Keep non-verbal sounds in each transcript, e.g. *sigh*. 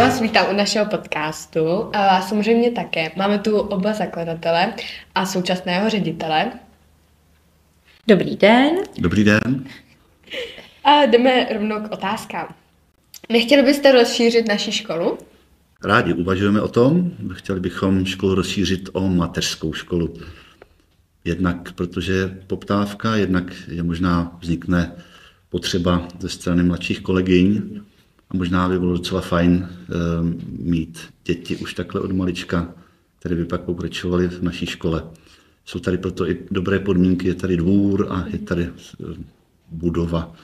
Já vás vítám u našeho podcastu a samozřejmě také. Máme tu oba zakladatele a současného ředitele. Dobrý den. Dobrý den. A jdeme rovnou k otázkám. Nechtěli byste rozšířit naši školu? Rádi uvažujeme o tom. Chtěli bychom školu rozšířit o mateřskou školu. Jednak protože poptávka, jednak je možná vznikne potřeba ze strany mladších kolegyň a možná by bylo docela fajn eh, mít děti už takhle od malička, které by pak pokračovaly v naší škole. Jsou tady proto i dobré podmínky, je tady dvůr a je tady eh, budova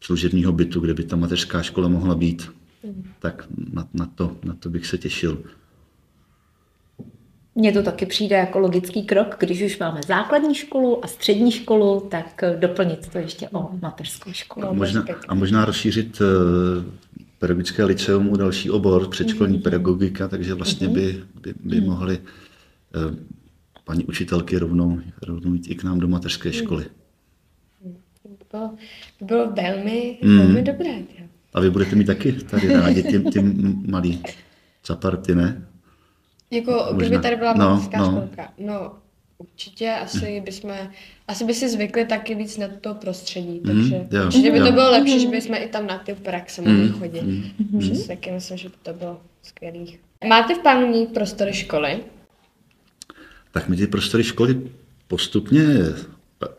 služebního bytu, kde by ta mateřská škola mohla být. Tak na, na, to, na to bych se těšil. Mně to taky přijde jako logický krok, když už máme základní školu a střední školu, tak doplnit to ještě o mateřskou školu. A možná, a možná rozšířit uh, pedagogické liceum u další obor, předškolní mm-hmm. pedagogika, takže vlastně by, by, by mm. mohly uh, paní učitelky rovnou, rovnou jít i k nám do mateřské školy. To bylo, to bylo velmi, mm. velmi dobré. A vy budete mít taky tady rádi ty, ty malí zaparty, ne? Jako, Možná. kdyby tady byla no, mateřská no. školka. No, určitě asi bychom, asi by si zvykli taky víc na to prostředí, mm, takže jo, určitě by jo. to bylo lepší, že bychom i tam na ty praxe mohli mm, chodit. Mm, mm. taky myslím, že by to bylo skvělý. Máte v plánu mít prostory školy? Tak my ty prostory školy postupně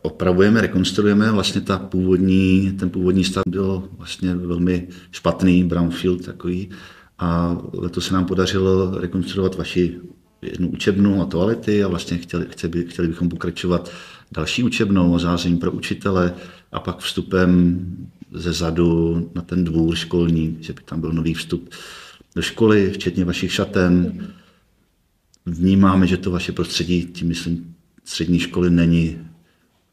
opravujeme, rekonstruujeme. Vlastně ta původní, ten původní stav byl vlastně velmi špatný, brownfield takový. A letos se nám podařilo rekonstruovat vaši jednu učebnu a toalety a vlastně chtěli, chtěli, chtěli bychom pokračovat další učebnou a zázemí pro učitele a pak vstupem ze zadu na ten dvůr školní, že by tam byl nový vstup do školy, včetně vašich šaten. Vnímáme, že to vaše prostředí, tím myslím střední školy, není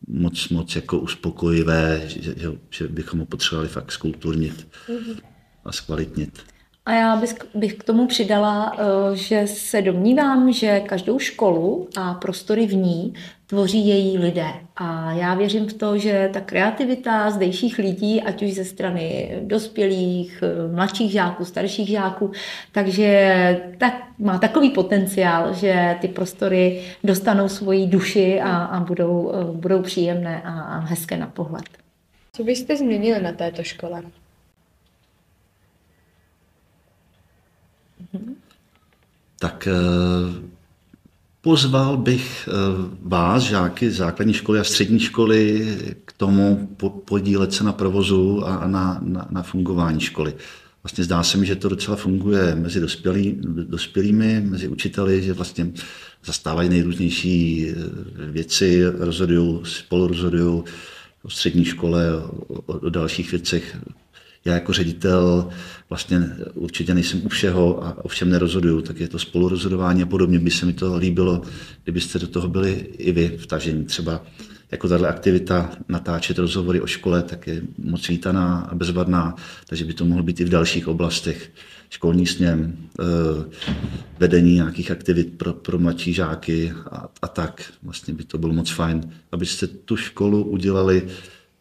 moc, moc jako uspokojivé, že, že, že bychom ho potřebovali fakt skulturnit a zkvalitnit. A já bych k tomu přidala, eh, že se domnívám, že každou školu a prostory v ní tvoří její lidé. A já věřím v to, že ta kreativita zdejších lidí, ať už ze strany dospělých, eh, mladších žáků, starších žáků, takže tak, má takový potenciál, že ty prostory dostanou svoji duši a, a budou, eh, budou příjemné a, a hezké na pohled. Co byste změnili na této škole? Tak eh, pozval bych eh, vás, žáky základní školy a střední školy, k tomu podílet se na provozu a na, na, na fungování školy. Vlastně zdá se mi, že to docela funguje mezi dospělý, dospělými, mezi učiteli, že vlastně zastávají nejrůznější eh, věci, rozhodují, spolu rozhodují o střední škole, o, o dalších věcech já jako ředitel vlastně určitě nejsem u všeho a o všem nerozhoduju, tak je to spolurozhodování a podobně. By se mi to líbilo, kdybyste do toho byli i vy vtažení. Třeba jako tahle aktivita natáčet rozhovory o škole, tak je moc vítaná a bezvadná, takže by to mohlo být i v dalších oblastech. Školní sněm, eh, vedení nějakých aktivit pro, pro mladší žáky a, a tak. Vlastně by to bylo moc fajn, abyste tu školu udělali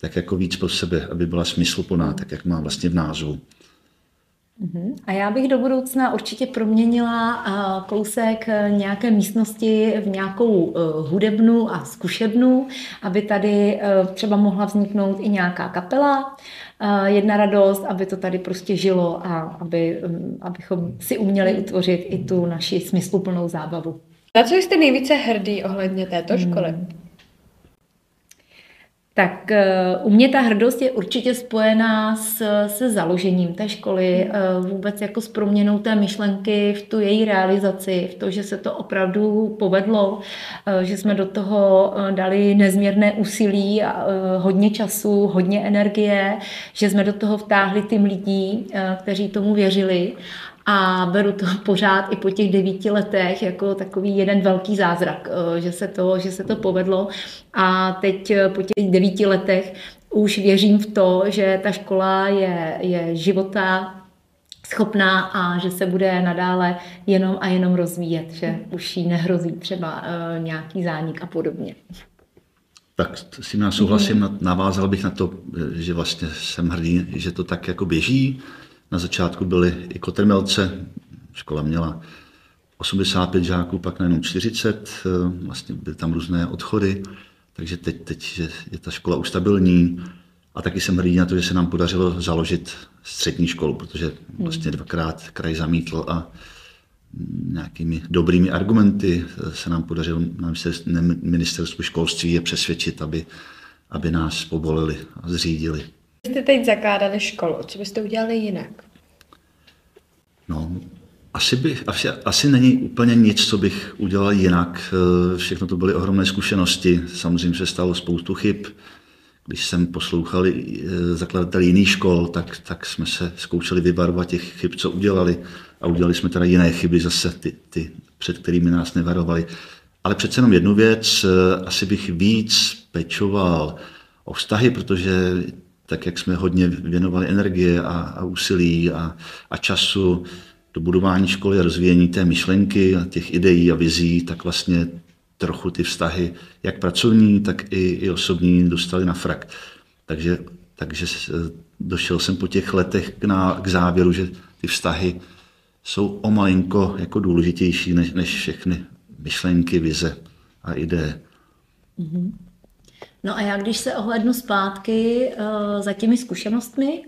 tak jako víc pro sebe, aby byla smysluplná, tak jak má vlastně v názvu. Mhm. A já bych do budoucna určitě proměnila kousek eh, nějaké místnosti v nějakou eh, hudebnu a zkušebnu, aby tady třeba mohla vzniknout i nějaká kapela, jedna radost, aby to tady prostě žilo a aby, abychom si uměli utvořit i tu naši smysluplnou zábavu. Na co jste nejvíce hrdý ohledně této školy? Hmm. Tak eh, u mě ta hrdost je určitě spojená s, se založením té školy, eh, vůbec jako s proměnou té myšlenky v tu její realizaci, v to, že se to opravdu povedlo, eh, že jsme do toho dali nezměrné úsilí a hodně času, hodně energie, že jsme do toho vtáhli tým lidí, kteří tomu věřili a beru to *laughs* pořád i po těch devíti letech jako takový jeden velký zázrak, eh, že se to, že se to povedlo. A teď eh, po těch devíti letech už věřím v to, že ta škola je, je života schopná a že se bude nadále jenom a jenom rozvíjet, že už jí nehrozí třeba uh, nějaký zánik a podobně. Tak s tím já souhlasím, navázal bych na to, že vlastně jsem hrdý, že to tak jako běží, Na začátku byly i kotrmelce, škola měla 85 žáků, pak najednou 40, vlastně byly tam různé odchody, takže teď, teď je ta škola ustabilní. A taky jsem hrdý na to, že se nám podařilo založit střední školu, protože vlastně dvakrát kraj zamítl a nějakými dobrými argumenty se nám podařilo na ministerstvu školství je přesvědčit, aby, aby nás povolili a zřídili. Jste teď zakládali školu, co byste udělali jinak? No, asi, bych, asi, asi není úplně nic, co bych udělal jinak. Všechno to byly ohromné zkušenosti. Samozřejmě se stalo spoustu chyb když jsem poslouchal zakladatel jiných škol, tak, tak jsme se zkoušeli vyvarovat těch chyb, co udělali. A udělali jsme teda jiné chyby zase, ty, ty před kterými nás nevarovali. Ale přece jenom jednu věc, eh, asi bych víc pečoval o vztahy, protože tak, jak jsme hodně věnovali energie a, a úsilí a, a času do budování školy a rozvíjení té myšlenky a těch ideí a vizí, tak vlastně trochu ty vztahy, jak pracovní, tak i, i osobní, dostali na frak. Takže, takže došel jsem po těch letech k, na, k závěru, že ty vztahy jsou o malinko jako důležitější než, než všechny myšlenky, vize a ideje. Mm-hmm. No a já když se ohlednu zpátky uh, za těmi zkušenostmi,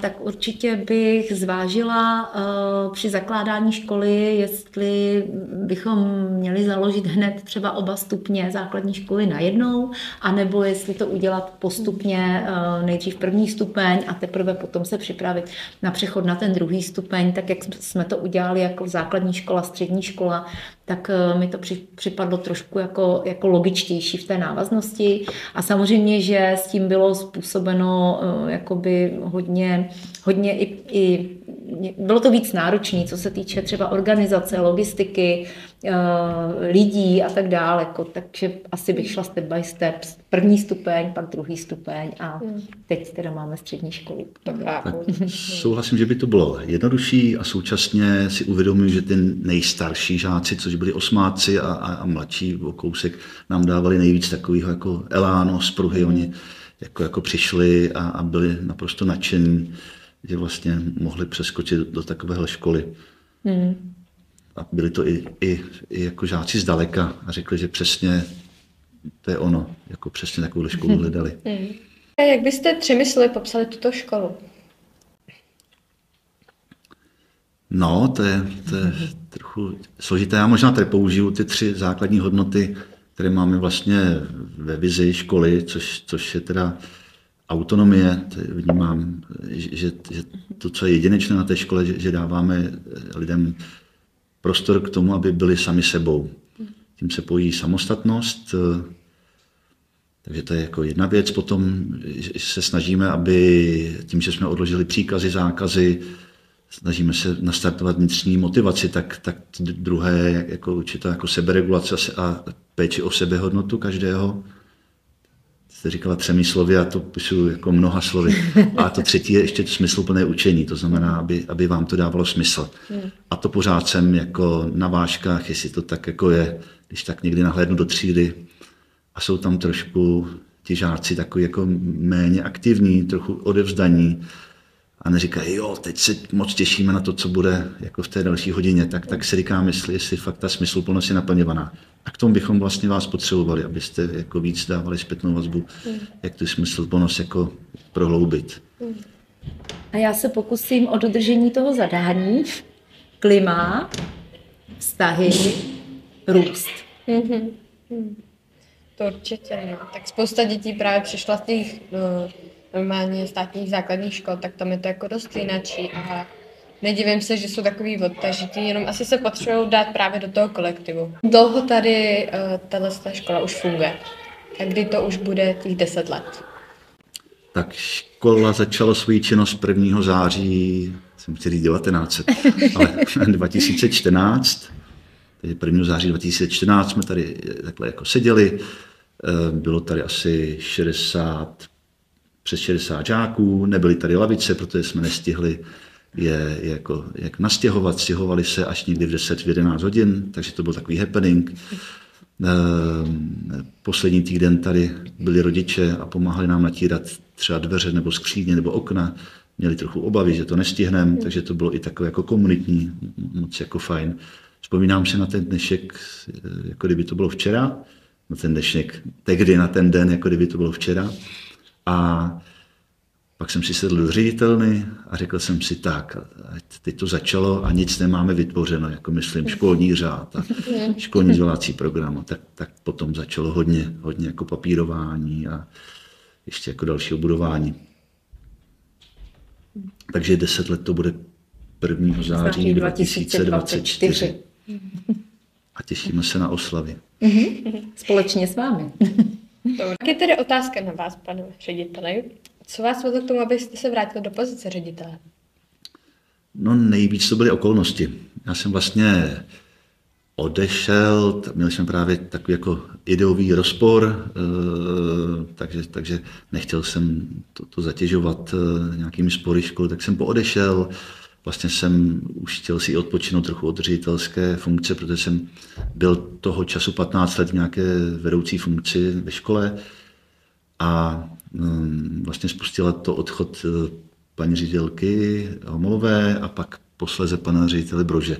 tak určitě bych zvážila uh, při zakládání školy, jestli bychom měli založit hned třeba oba stupně základní školy najednou, anebo jestli to udělat postupně nejdřív první stupeň a teprve potom se připravit na přechod na ten druhý stupeň, tak jak jsme to udělali jako základní škola, střední škola, tak mi to připadlo trošku jako, jako logičtější v té návaznosti. A samozřejmě, že s tím bylo způsobeno jakoby hodně, hodně i, i bylo to víc náročné, co se týče třeba organizace, logistiky, eh, lidí a tak dále. Jako, takže asi bych šla step by step. První stupeň, pak druhý stupeň a hmm. teď teda máme střední školu. Tak, tak souhlasím, že by to bylo jednodušší a současně si uvědomuji, že ty nejstarší žáci, což byli osmáci a, a, a mladší o kousek, nám dávali nejvíc takového jako eláno, spruhy. Hmm. Oni jako, jako přišli a, a byli naprosto nadšení že vlastně mohli přeskočit do takovéhle školy. Mm. A byli to i, i, i jako žáci zdaleka a řekli, že přesně to je ono, jako přesně takovou školu hledali. *laughs* Mm. A jak byste tři mysli popsali tuto školu? No, to je, to je trochu složité. Já možná tady použiju ty tři základní hodnoty, které máme vlastně ve vizi školy, což, což je teda autonomie, vnímám, že, že to, co je jedinečné na té škole, že, že dáváme lidem prostor k tomu, aby byli sami sebou. Tím se pojí samostatnost, takže to je jako jedna věc. Potom se snažíme, aby tím, že jsme odložili příkazy, zákazy, snažíme se nastartovat vnitřní motivaci, tak, tak druhé jako určitá jako seberegulace a péči o sebehodnotu každého jste říkala třemi slovy, a to píšu jako mnoha slovy. *laughs* A to třetí je ještě smysluplné učení, to znamená, aby, aby vám to dávalo smysl. Hmm. A to pořád jsem jako na váškách, jestli to tak jako je, když tak někdy nahlédnu do třídy a jsou tam trošku ti žáci takový jako méně aktivní, trochu odevzdaní a neříkají, jo, teď se moc těšíme na to, co bude jako v té další hodině, tak, tak si říkám, jestli, jestli fakt ta smysluplnost je naplňovaná. A k tomu bychom vlastně vás potřebovali, abyste jako víc dávali zpětnou vazbu, mm. jak tu smysluplnost jako prohloubit. Mm. A já se pokusím o dodržení toho zadání. Klima, vztahy, růst. Mm-hmm. To určitě, no. Tak spousta dětí právě přišla z těch no, normálně státních základních škol, tak tam je to jako dost jináčí a nedivím se, že jsou takový odtažitý, jenom asi se potřebují dát právě do toho kolektivu. Dlouho tady uh, tahle škola už funguje. A kdy to už bude těch 10 let? Tak škola začala svou činnost 1. září, jsem chtěl říct 1900, ale *laughs* 2014. Takže 1. září 2014 jsme tady takhle jako seděli. Eh, bylo tady asi 60 přes 60 žáků, nebyly tady lavice, protože jsme nestihli je, jako, jak nastěhovat, stěhovali se až někdy v 10, v 11 hodin, takže to byl takový happening. Ehm, poslední týden tady byli rodiče a pomáhali nám natírat třeba dveře nebo skříně nebo okna. měli trochu obavy, že to nestihneme, takže to bylo i takové jako komunitní, moc jako fajn. Vzpomínám si na ten dnešek, jako kdyby to bylo včera, na ten dnešek, tehdy na ten den, jako kdyby to bylo včera. A pak jsem si sedl do ředitelny a řekl jsem si tak, teď to začalo a nic nemáme vytvořeno, jako myslím školní řád a školní vzdělávací program. Tak, tak potom začalo hodně, hodně jako papírování a ještě jako další budování. Takže 10 let to bude 1. září 2024. A těšíme se na oslavy. Společně s vámi. Tak je tedy otázka na vás, pane řediteli. Co vás vedlo k tomu, abyste se vrátil do pozice ředitele? No nejvíc to byly okolnosti. Já jsem vlastně odešel, měl jsem právě takový jako ideový rozpor, eh, takže, takže nechtěl jsem to, to zatěžovat eh, nějakými spory školy, tak jsem poodešel. Vlastně jsem už chtěl si odpočinout trochu od ředitelské funkce, protože jsem byl toho času 15 let v nějaké vedoucí funkci ve škole a mm, vlastně spustila to odchod eh, paní ředitelky Homolové a pak posleze pana ředitele Brože.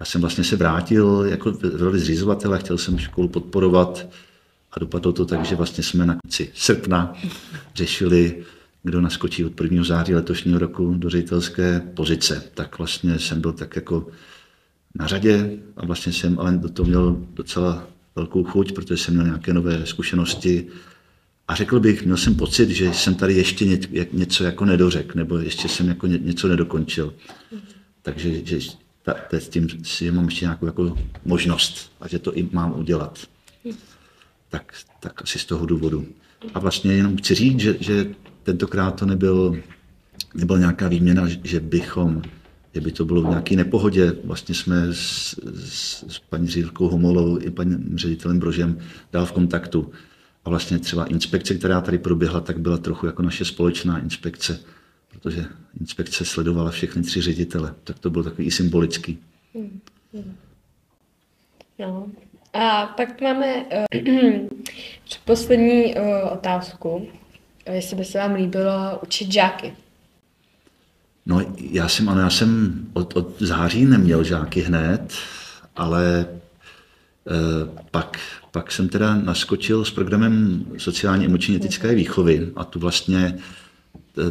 Já jsem vlastně se vrátil jako roli zřizovatele, chtěl jsem školu podporovat a dopadlo to tak, že vlastně jsme na konci srpna řešili, kdo naskočí od 1. září letošního roku do ředitelské pozice. Tak vlastně jsem byl tak jako na řadě a vlastně jsem ale do toho měl docela velkou chuť, protože jsem měl nějaké nové zkušenosti a řekl bych, měl jsem pocit, že jsem tady ještě něco jako nedořek, nebo ještě jsem jako něco nedokončil. Takže že s tím si mám ještě nějakou jako možnost a že to i mám udělat. Tak, tak asi z toho důvodu. A vlastně jenom chci říct, že, že tentokrát to nebyl, nebyla nějaká výměna, že bychom, že by to bylo v nějaké nepohodě. Vlastně jsme s, s, s paní ředitelkou Homolou i paní ředitelem Brožem dál v kontaktu. A vlastně třeba inspekce, která tady proběhla, tak byla trochu jako naše společná inspekce protože inspekce sledovala všechny tři ředitele, tak to bylo takový i symbolický. No. A pak máme uh, poslední uh, otázku. Jestli by se vám líbilo učit žáky. No, já jsem, ano, já jsem od, od září neměl žáky hned, ale eh, pak, pak jsem teda naskočil s programem sociálně emoční etické výchovy a tu vlastně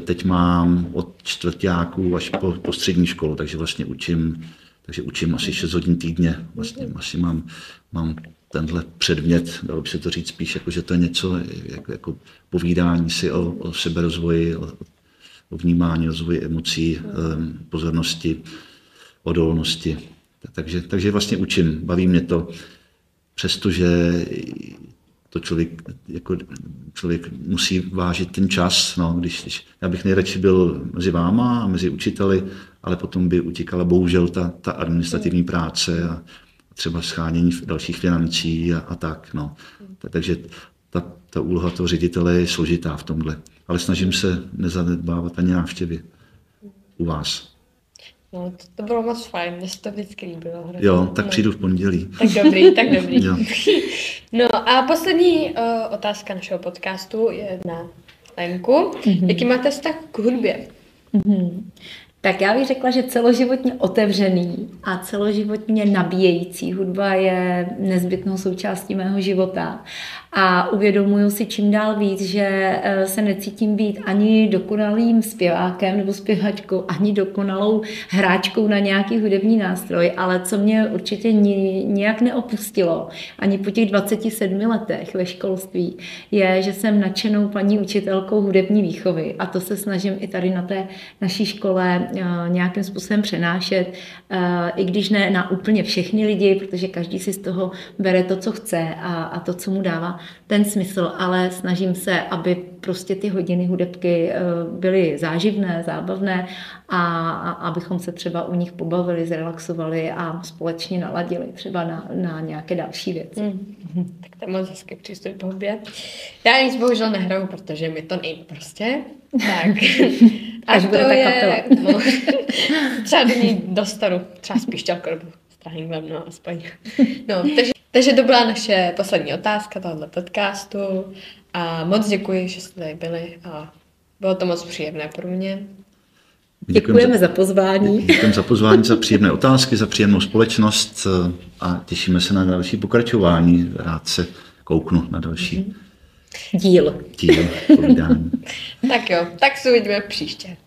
teď mám od čtvrtáků až po, po střední školu, takže vlastně učím, takže učím asi 6 hodin týdně. Vlastně asi mám, mám tenhle předmět, dalo by se to říct spíš, jako, že to je něco jako, jako povídání si o, o seberozvoji, o, o vnímání, rozvoji emocí, pozornosti, odolnosti. Takže, takže vlastně učím, baví mě to, přestože to člověk, jako člověk musí vážit ten čas. No, když, když, já bych nejradši byl mezi váma a mezi učiteli, ale potom by utíkala bohužel ta, ta administrativní práce a třeba schánění dalších financí a, a tak. No. Takže ta, ta úloha toho ředitele je složitá v tomhle. Ale snažím se nezanedbávat ani návštěvy u vás. No, to, to bylo moc fajn, mně se to vždycky líbilo. Hrozně. Jo, tak no. přijdu v pondělí. Tak dobrý, tak dobrý. jo. *laughs* No a poslední uh, otázka našeho podcastu je na Lenku. Mm-hmm. Jaký máte vztah k hudbě? Mm-hmm. Tak já bych řekla, že celoživotně otevřený a celoživotně nabíjející hudba je nezbytnou součástí mého života. A uvědomuju si čím dál víc, že eh, se necítím být ani dokonalým zpěvákem nebo zpěvačkou, ani dokonalou hráčkou na nějaký hudební nástroj, ale co mě určitě nijak neopustilo, ani po těch 27 letech ve školství, je, že jsem nadšenou paní učitelkou hudební výchovy. A to se snažím i tady na té naší škole eh, nějakým způsobem přenášet, eh, i když ne na úplně všechny lidi, protože každý si z toho bere to, co chce a, a to, co mu dává ten smysl, ale snažím se, aby prostě ty hodiny hudebky eh, byly záživné, zábavné a, a abychom se třeba u nich pobavili, zrelaxovali a společně naladili třeba na, na nějaké další věci. Mm. Tak to je moc hezký přístup k hudbě. Já nic bohužel nehraju, protože mi to nejde prostě. Tak. *laughs* Až bude ta je, no, *laughs* třeba do ní dostanu, třeba s píšťalkou nebo s trahinglem, no aspoň. *laughs* No, takže takže to byla naše poslední otázka tohoto podcastu a moc děkuji, že jste tady byli a bylo to moc příjemné pro mě. Děkujeme za, za pozvání. Děkujeme za pozvání, za příjemné otázky, za příjemnou společnost a těšíme se na další pokračování. Rád se kouknu na další díl. Díl povídání. *laughs* tak jo, tak se uvidíme příště.